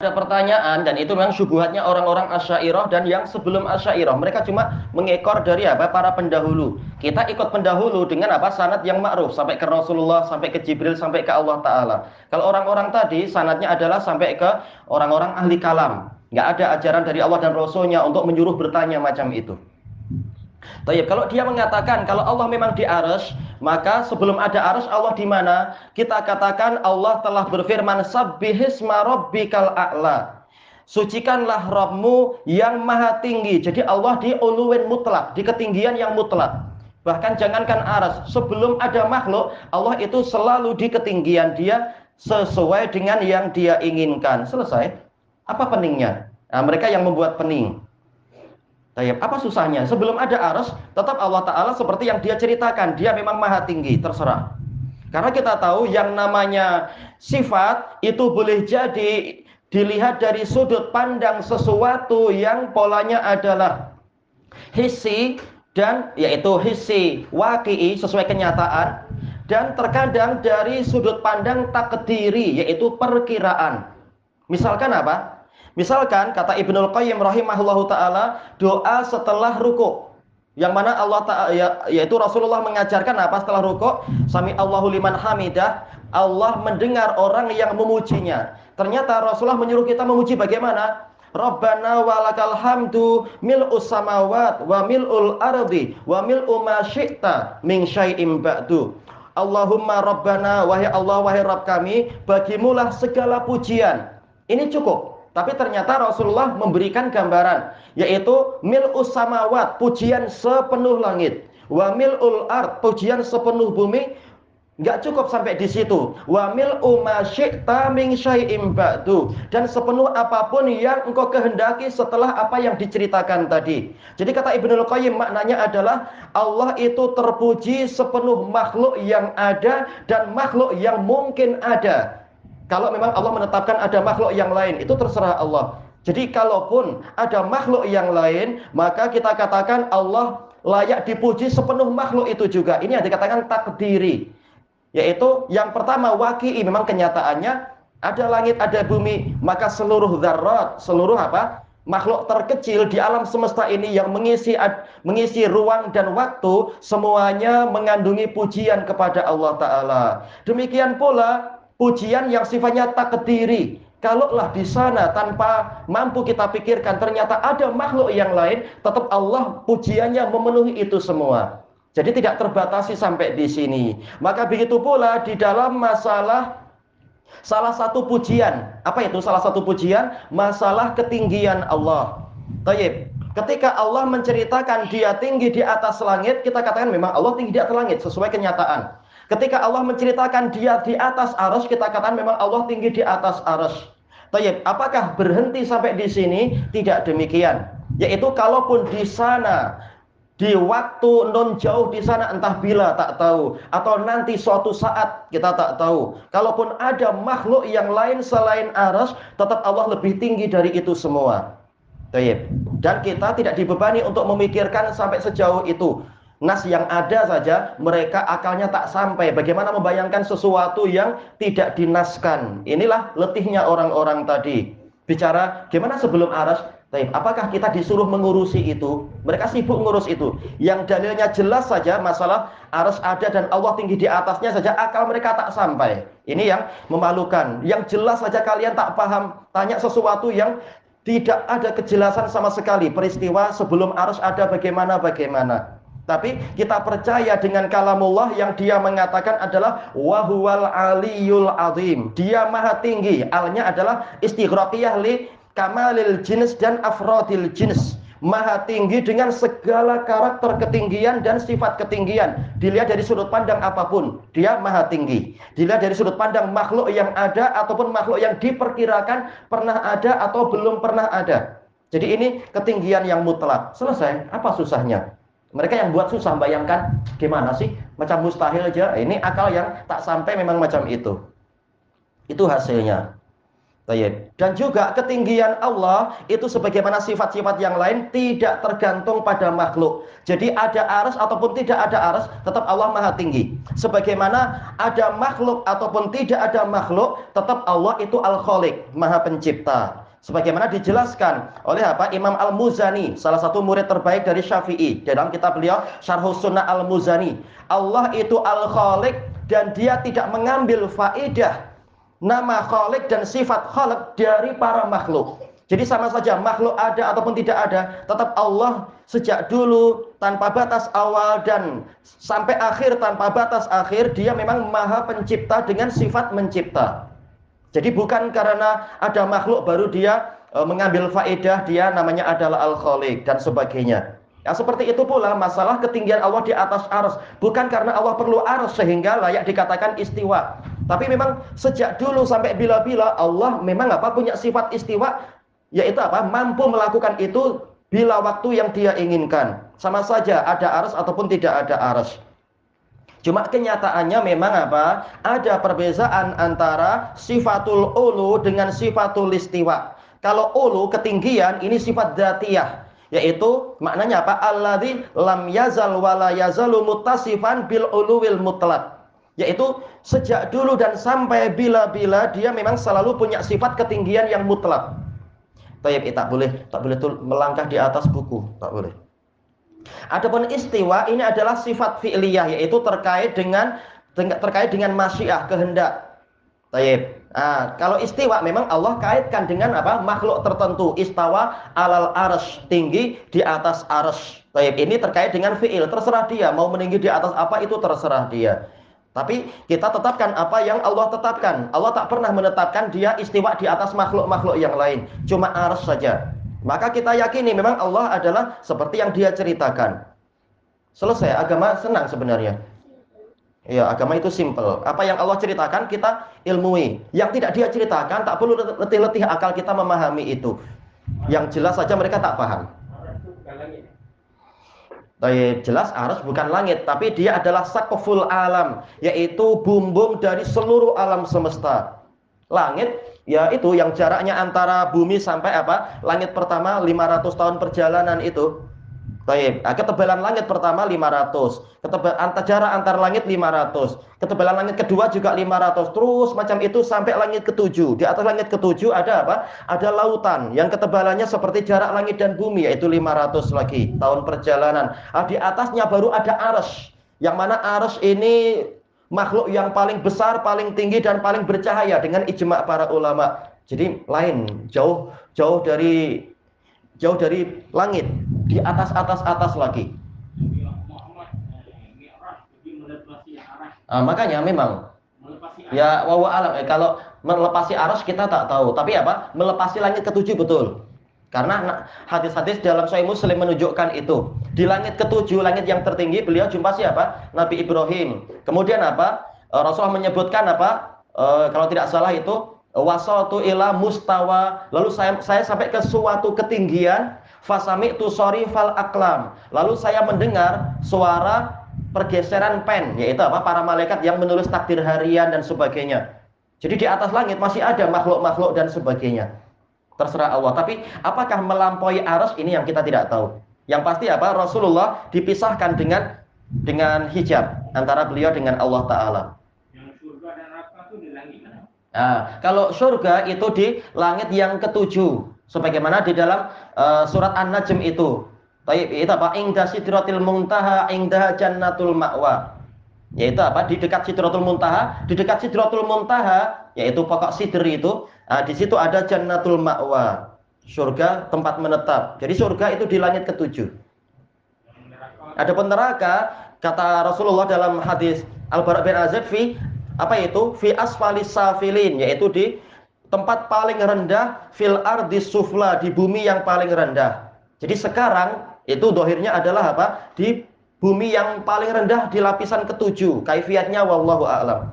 ada pertanyaan dan itu memang syubhatnya orang-orang asyairah dan yang sebelum asyairah. Mereka cuma mengekor dari apa? Para pendahulu. Kita ikut pendahulu dengan apa? Sanad yang ma'ruf sampai ke Rasulullah sampai ke Jibril sampai ke Allah Ta'ala. Kalau orang-orang tadi sanadnya adalah sampai ke orang-orang ahli kalam. Nggak ada ajaran dari Allah dan Rasulnya untuk menyuruh bertanya macam itu Tayyip, kalau dia mengatakan kalau Allah memang di arsy, maka sebelum ada arsy Allah di mana? Kita katakan Allah telah berfirman sabbihisma rabbikal a'la. Sucikanlah Rabbmu yang maha tinggi. Jadi Allah di uluwin mutlak, di ketinggian yang mutlak. Bahkan jangankan aras, sebelum ada makhluk, Allah itu selalu di ketinggian dia sesuai dengan yang dia inginkan. Selesai. Apa peningnya? Nah, mereka yang membuat pening. Tayyip. Apa susahnya? Sebelum ada arus, tetap Allah Ta'ala seperti yang dia ceritakan. Dia memang maha tinggi, terserah. Karena kita tahu yang namanya sifat itu boleh jadi dilihat dari sudut pandang sesuatu yang polanya adalah hisi dan yaitu hisi waki'i sesuai kenyataan dan terkadang dari sudut pandang takdiri yaitu perkiraan. Misalkan apa? Misalkan kata Ibnul Qayyim rahimahullahu taala, doa setelah ruku. Yang mana Allah taala ya, yaitu Rasulullah mengajarkan apa setelah ruku? Sami Allahu liman hamidah, Allah mendengar orang yang memujinya. Ternyata Rasulullah menyuruh kita memuji bagaimana? Rabbana walakal hamdu mil'us samawat wa mil'ul ardi wa mil'u ma syi'ta min syai'im ba'du. Allahumma Rabbana wahai Allah wahai Rabb kami bagimulah segala pujian. Ini cukup. Tapi ternyata Rasulullah memberikan gambaran yaitu mil usamawat pujian sepenuh langit, wa milul ard pujian sepenuh bumi. Enggak cukup sampai di situ. Wa mil umasyikta min dan sepenuh apa pun yang engkau kehendaki setelah apa yang diceritakan tadi. Jadi kata Ibnu Qayyim maknanya adalah Allah itu terpuji sepenuh makhluk yang ada dan makhluk yang mungkin ada. Kalau memang Allah menetapkan ada makhluk yang lain, itu terserah Allah. Jadi kalaupun ada makhluk yang lain, maka kita katakan Allah layak dipuji sepenuh makhluk itu juga. Ini yang dikatakan takdiri. Yaitu yang pertama waki'i memang kenyataannya ada langit, ada bumi, maka seluruh zarat, seluruh apa? makhluk terkecil di alam semesta ini yang mengisi mengisi ruang dan waktu semuanya mengandungi pujian kepada Allah taala. Demikian pula Pujian yang sifatnya takdiri. Kalaulah di sana tanpa mampu kita pikirkan ternyata ada makhluk yang lain, tetap Allah pujiannya memenuhi itu semua. Jadi tidak terbatasi sampai di sini. Maka begitu pula di dalam masalah salah satu pujian. Apa itu salah satu pujian? Masalah ketinggian Allah. Tayyib. Ketika Allah menceritakan dia tinggi di atas langit, kita katakan memang Allah tinggi di atas langit sesuai kenyataan. Ketika Allah menceritakan dia di atas arus, kita katakan memang Allah tinggi di atas arus. Tayyip, apakah berhenti sampai di sini? Tidak demikian. Yaitu kalaupun di sana di waktu non jauh di sana entah bila tak tahu atau nanti suatu saat kita tak tahu kalaupun ada makhluk yang lain selain aras tetap Allah lebih tinggi dari itu semua Tayyip. dan kita tidak dibebani untuk memikirkan sampai sejauh itu nas yang ada saja mereka akalnya tak sampai. Bagaimana membayangkan sesuatu yang tidak dinaskan? Inilah letihnya orang-orang tadi. Bicara gimana sebelum aras apakah kita disuruh mengurusi itu? Mereka sibuk ngurus itu. Yang dalilnya jelas saja masalah aras ada dan Allah tinggi di atasnya saja akal mereka tak sampai. Ini yang memalukan. Yang jelas saja kalian tak paham tanya sesuatu yang tidak ada kejelasan sama sekali. Peristiwa sebelum arus ada bagaimana bagaimana tapi kita percaya dengan kalamullah yang dia mengatakan adalah wahuwal aliyul azim. Dia maha tinggi. Alnya adalah istighraqiyah li kamalil jins dan afrodil jins. Maha tinggi dengan segala karakter ketinggian dan sifat ketinggian. Dilihat dari sudut pandang apa pun, dia maha tinggi. Dilihat dari sudut pandang makhluk yang ada ataupun makhluk yang diperkirakan pernah ada atau belum pernah ada. Jadi ini ketinggian yang mutlak. Selesai. Apa susahnya? Mereka yang buat susah bayangkan gimana sih macam mustahil aja. Ini akal yang tak sampai memang macam itu. Itu hasilnya. Dan juga ketinggian Allah itu sebagaimana sifat-sifat yang lain tidak tergantung pada makhluk. Jadi ada aras ataupun tidak ada aras, tetap Allah maha tinggi. Sebagaimana ada makhluk ataupun tidak ada makhluk, tetap Allah itu al-khaliq, maha pencipta. Sebagaimana dijelaskan oleh apa Imam Al-Muzani, salah satu murid terbaik dari Syafi'i. Dalam kitab beliau Syarhus Sunnah Al-Muzani. Allah itu al-khaliq dan dia tidak mengambil faedah nama khalik dan sifat khalik dari para makhluk. Jadi sama saja makhluk ada ataupun tidak ada, tetap Allah sejak dulu tanpa batas awal dan sampai akhir tanpa batas akhir, dia memang maha pencipta dengan sifat mencipta. Jadi bukan karena ada makhluk baru dia e, mengambil faedah, dia namanya adalah al-khaliq dan sebagainya. Ya seperti itu pula masalah ketinggian Allah di atas arus. Bukan karena Allah perlu arus sehingga layak dikatakan istiwa. Tapi memang sejak dulu sampai bila-bila Allah memang apa punya sifat istiwa yaitu apa? mampu melakukan itu bila waktu yang dia inginkan. Sama saja ada aras ataupun tidak ada aras. Cuma kenyataannya memang apa? Ada perbedaan antara sifatul ulu dengan sifatul istiwa. Kalau ulu ketinggian ini sifat datiyah yaitu maknanya apa? Alladzi lam yazal wala yazalu muttasifan bil uluwil mutlak yaitu sejak dulu dan sampai bila-bila dia memang selalu punya sifat ketinggian yang mutlak. Tayyib, eh, tak boleh, tak boleh tuh melangkah di atas buku, tak boleh. Adapun istiwa ini adalah sifat fi'liyah yaitu terkait dengan terkait dengan masyiah, kehendak. Tayyib. Nah, kalau istiwa memang Allah kaitkan dengan apa? makhluk tertentu. Istawa alal arsh, tinggi di atas arsh. Tayyib. Ini terkait dengan fi'il, terserah dia mau meninggi di atas apa itu terserah dia. Tapi kita tetapkan apa yang Allah tetapkan. Allah tak pernah menetapkan dia istiwa di atas makhluk-makhluk yang lain. Cuma ars saja. Maka kita yakini memang Allah adalah seperti yang dia ceritakan. Selesai, agama senang sebenarnya. Ya, agama itu simple. Apa yang Allah ceritakan kita ilmui. Yang tidak dia ceritakan tak perlu letih-letih akal kita memahami itu. Yang jelas saja mereka tak paham. Tapi jelas arus bukan langit, tapi dia adalah sakoful alam, yaitu bumbung dari seluruh alam semesta. Langit, ya itu yang jaraknya antara bumi sampai apa? Langit pertama 500 tahun perjalanan itu. Baik, nah, ketebalan langit pertama 500, ketebal antar jarak antar langit 500, ketebalan langit kedua juga 500, terus macam itu sampai langit ketujuh. Di atas langit ketujuh ada apa? Ada lautan yang ketebalannya seperti jarak langit dan bumi yaitu 500 lagi tahun perjalanan. Nah, di atasnya baru ada aras, yang mana aras ini makhluk yang paling besar, paling tinggi dan paling bercahaya dengan ijma para ulama. Jadi lain, jauh jauh dari jauh dari langit, di atas atas atas lagi. Nah, makanya memang ya wawa alam eh, kalau melepasi arus kita tak tahu tapi apa melepasi langit ketujuh betul karena hadis-hadis dalam Sahih Muslim menunjukkan itu. Di langit ketujuh langit yang tertinggi beliau jumpa siapa? Nabi Ibrahim. Kemudian apa? Eh, Rasulullah menyebutkan apa? E, kalau tidak salah itu wasatu ila mustawa. Lalu saya saya sampai ke suatu ketinggian fasami tu fal aklam. Lalu saya mendengar suara pergeseran pen yaitu apa? Para malaikat yang menulis takdir harian dan sebagainya. Jadi di atas langit masih ada makhluk-makhluk dan sebagainya terserah Allah tapi apakah melampaui arus ini yang kita tidak tahu yang pasti apa Rasulullah dipisahkan dengan dengan hijab antara beliau dengan Allah taala Nah, kalau surga itu di langit yang ketujuh, sebagaimana di dalam uh, surat An-Najm itu. Baik, itu apa? Inda sidratil muntaha, inda jannatul ma'wa. Yaitu apa? Di dekat sidratul muntaha, di dekat sidratul muntaha, yaitu pokok sidr itu, nah, di situ ada jannatul ma'wa. Surga tempat menetap. Jadi surga itu di langit ketujuh. Adapun neraka, kata Rasulullah dalam hadis Al-Bara bin Azib fi apa itu fi asfalis safilin yaitu di tempat paling rendah fil ardi sufla di bumi yang paling rendah. Jadi sekarang itu dohirnya adalah apa? Di bumi yang paling rendah di lapisan ketujuh. Kaifiatnya wallahu a'lam.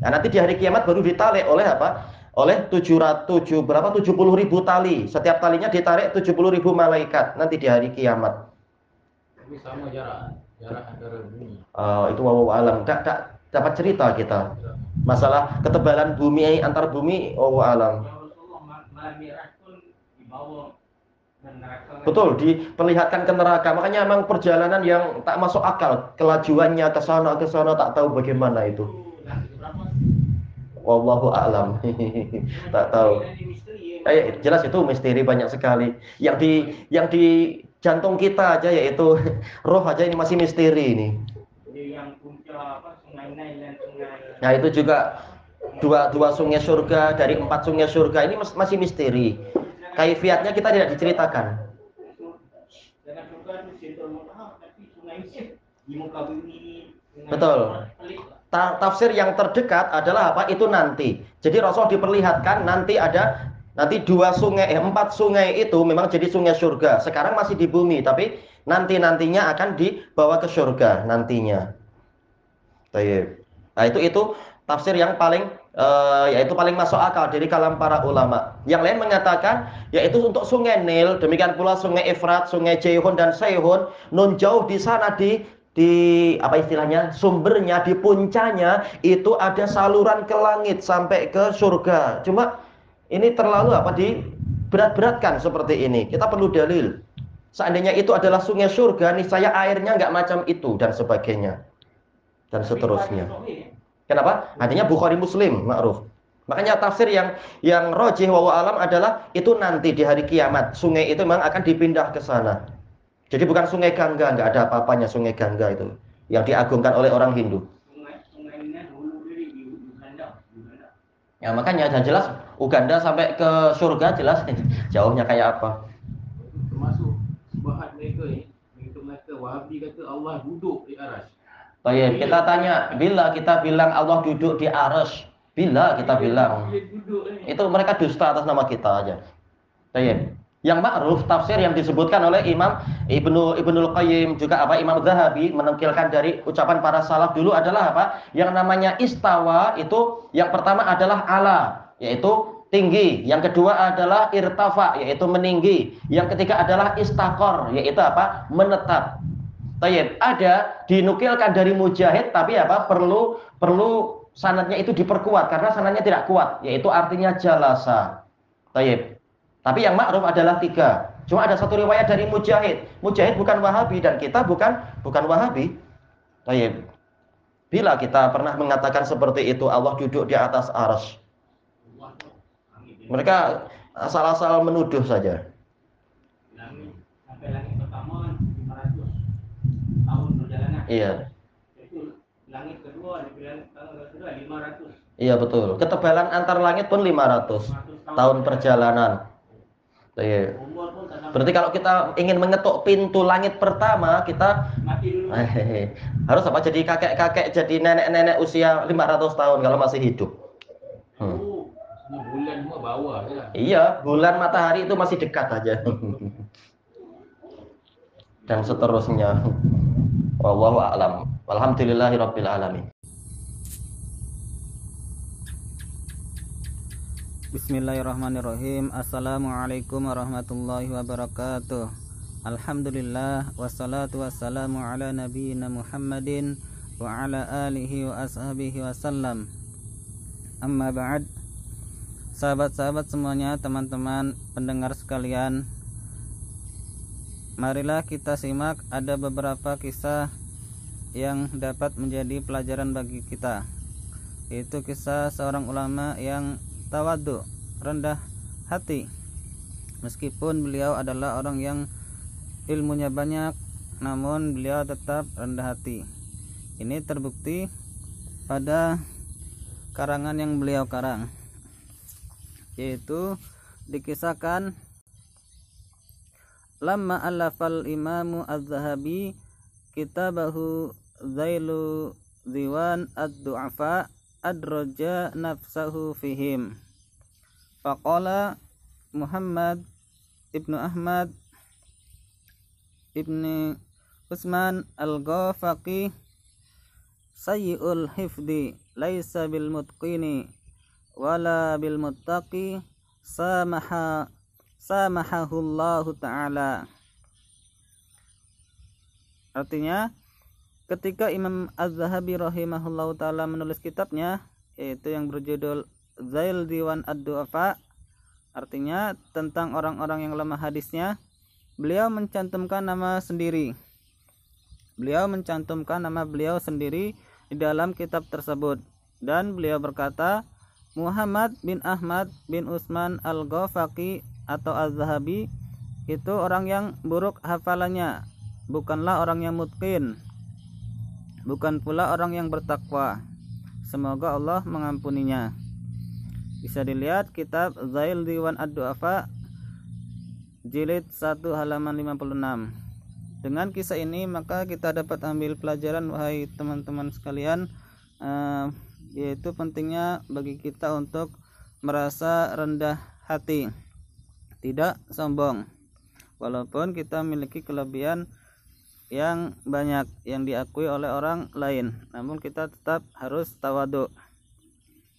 Nah, nanti di hari kiamat baru ditarik oleh apa? Oleh 700 berapa 70 ribu tali. Setiap talinya ditarik 70 ribu malaikat nanti di hari kiamat. Tapi sama jarak jarak antara bumi. Uh, itu wallahu a'lam. Enggak, dapat cerita kita masalah ketebalan bumi antar bumi oh alam Betul, diperlihatkan ke neraka. Makanya memang perjalanan yang tak masuk akal. Kelajuannya ke sana ke sana tak tahu bagaimana itu. Wallahu a'lam. tak tahu. Eh, jelas itu misteri banyak sekali. Yang di yang di jantung kita aja yaitu roh aja ini masih misteri ini. Nah itu juga dua dua sungai surga dari empat sungai surga ini masih misteri. Kaifiatnya kita tidak diceritakan. Betul. Ta tafsir yang terdekat adalah apa? Itu nanti. Jadi Rasul diperlihatkan nanti ada nanti dua sungai, eh, empat sungai itu memang jadi sungai surga. Sekarang masih di bumi, tapi nanti nantinya akan dibawa ke surga nantinya. Nah itu itu tafsir yang paling uh, yaitu paling masuk akal dari kalam para ulama. Yang lain mengatakan yaitu untuk sungai Nil, demikian pula sungai Efrat, sungai Jehon dan Seihon, nun jauh di sana di di apa istilahnya sumbernya di puncanya itu ada saluran ke langit sampai ke surga. Cuma ini terlalu apa di berat-beratkan seperti ini. Kita perlu dalil. Seandainya itu adalah sungai surga, nih saya airnya nggak macam itu dan sebagainya dan seterusnya. Kenapa? Artinya Bukhari Muslim, ma'ruf. Makanya tafsir yang yang rojih wa alam adalah itu nanti di hari kiamat. Sungai itu memang akan dipindah ke sana. Jadi bukan sungai Gangga, nggak ada apa-apanya sungai Gangga itu yang diagungkan oleh orang Hindu. Ya makanya dan jelas Uganda sampai ke surga jelas jauhnya kayak apa. Termasuk bahan mereka ini, mereka Wahabi kata Allah duduk di aras. Baik, kita tanya, bila kita bilang Allah duduk di aras, bila kita bilang itu mereka dusta atas nama kita aja. Baik. Yang ma'ruf tafsir yang disebutkan oleh Imam Ibnu Ibnul Qayyim juga apa Imam Zahabi menukilkan dari ucapan para salaf dulu adalah apa? Yang namanya istawa itu yang pertama adalah ala, yaitu tinggi. Yang kedua adalah irtafa, yaitu meninggi. Yang ketiga adalah istakor, yaitu apa? menetap. Tayyib, ada dinukilkan dari mujahid tapi apa? Perlu perlu sanatnya itu diperkuat karena sanatnya tidak kuat, yaitu artinya jalasa. Tayyib. Tapi yang ma'ruf adalah tiga. Cuma ada satu riwayat dari mujahid. Mujahid bukan wahabi dan kita bukan bukan wahabi. Tayyib. Bila kita pernah mengatakan seperti itu, Allah duduk di atas aras. Mereka asal-asal menuduh saja. Iya. 500. Iya betul. Ketebalan antar langit pun 500 tahun perjalanan. Iya. Berarti kalau kita ingin mengetuk pintu langit pertama, kita harus apa? Jadi kakek-kakek, jadi nenek-nenek usia 500 tahun kalau masih hidup. Hmm. Bulan bawah ya. Iya, bulan matahari itu masih dekat aja. Dan seterusnya. Wallahu a'lam. Walhamdulillahi rabbil alamin. Bismillahirrahmanirrahim. Assalamualaikum warahmatullahi wabarakatuh. Alhamdulillah Wassalatu wassalamu ala nabiyina Muhammadin Wa ala alihi wa ashabihi wasallam Amma ba'd. Sahabat-sahabat semuanya Teman-teman pendengar sekalian Marilah kita simak ada beberapa kisah yang dapat menjadi pelajaran bagi kita. Itu kisah seorang ulama yang tawadu, rendah hati. Meskipun beliau adalah orang yang ilmunya banyak, namun beliau tetap rendah hati. Ini terbukti pada karangan yang beliau karang, yaitu dikisahkan Lama alafal imamu az-zahabi kitabahu zailu diwan ad-du'afa adraja nafsahu fihim faqala Muhammad ibnu Ahmad ibni Usman al-Ghafaqi sayyi'ul hifdi laisa bil mutqini wala bil muttaqi samaha samahahullahu taala. Artinya ketika Imam Az-Zahabi rahimahullahu taala menulis kitabnya yaitu yang berjudul Zail Diwan Ad-Du'afa artinya tentang orang-orang yang lemah hadisnya beliau mencantumkan nama sendiri. Beliau mencantumkan nama beliau sendiri di dalam kitab tersebut. Dan beliau berkata Muhammad bin Ahmad bin Usman al-Ghafaqi atau Az-Zahabi itu orang yang buruk hafalannya bukanlah orang yang mutqin bukan pula orang yang bertakwa. Semoga Allah mengampuninya. Bisa dilihat kitab Zail Diwan Ad-Du'afa jilid 1 halaman 56 dengan kisah ini maka kita dapat ambil pelajaran wahai teman-teman sekalian uh, yaitu pentingnya bagi kita untuk merasa rendah hati tidak sombong. Walaupun kita memiliki kelebihan yang banyak yang diakui oleh orang lain. Namun kita tetap harus tawadu.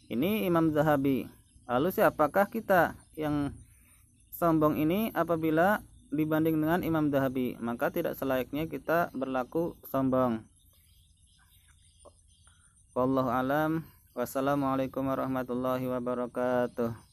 Ini Imam Zahabi. Lalu siapakah kita yang sombong ini apabila dibanding dengan Imam Dahabi maka tidak selayaknya kita berlaku sombong. Wallahu alam. Wassalamualaikum warahmatullahi wabarakatuh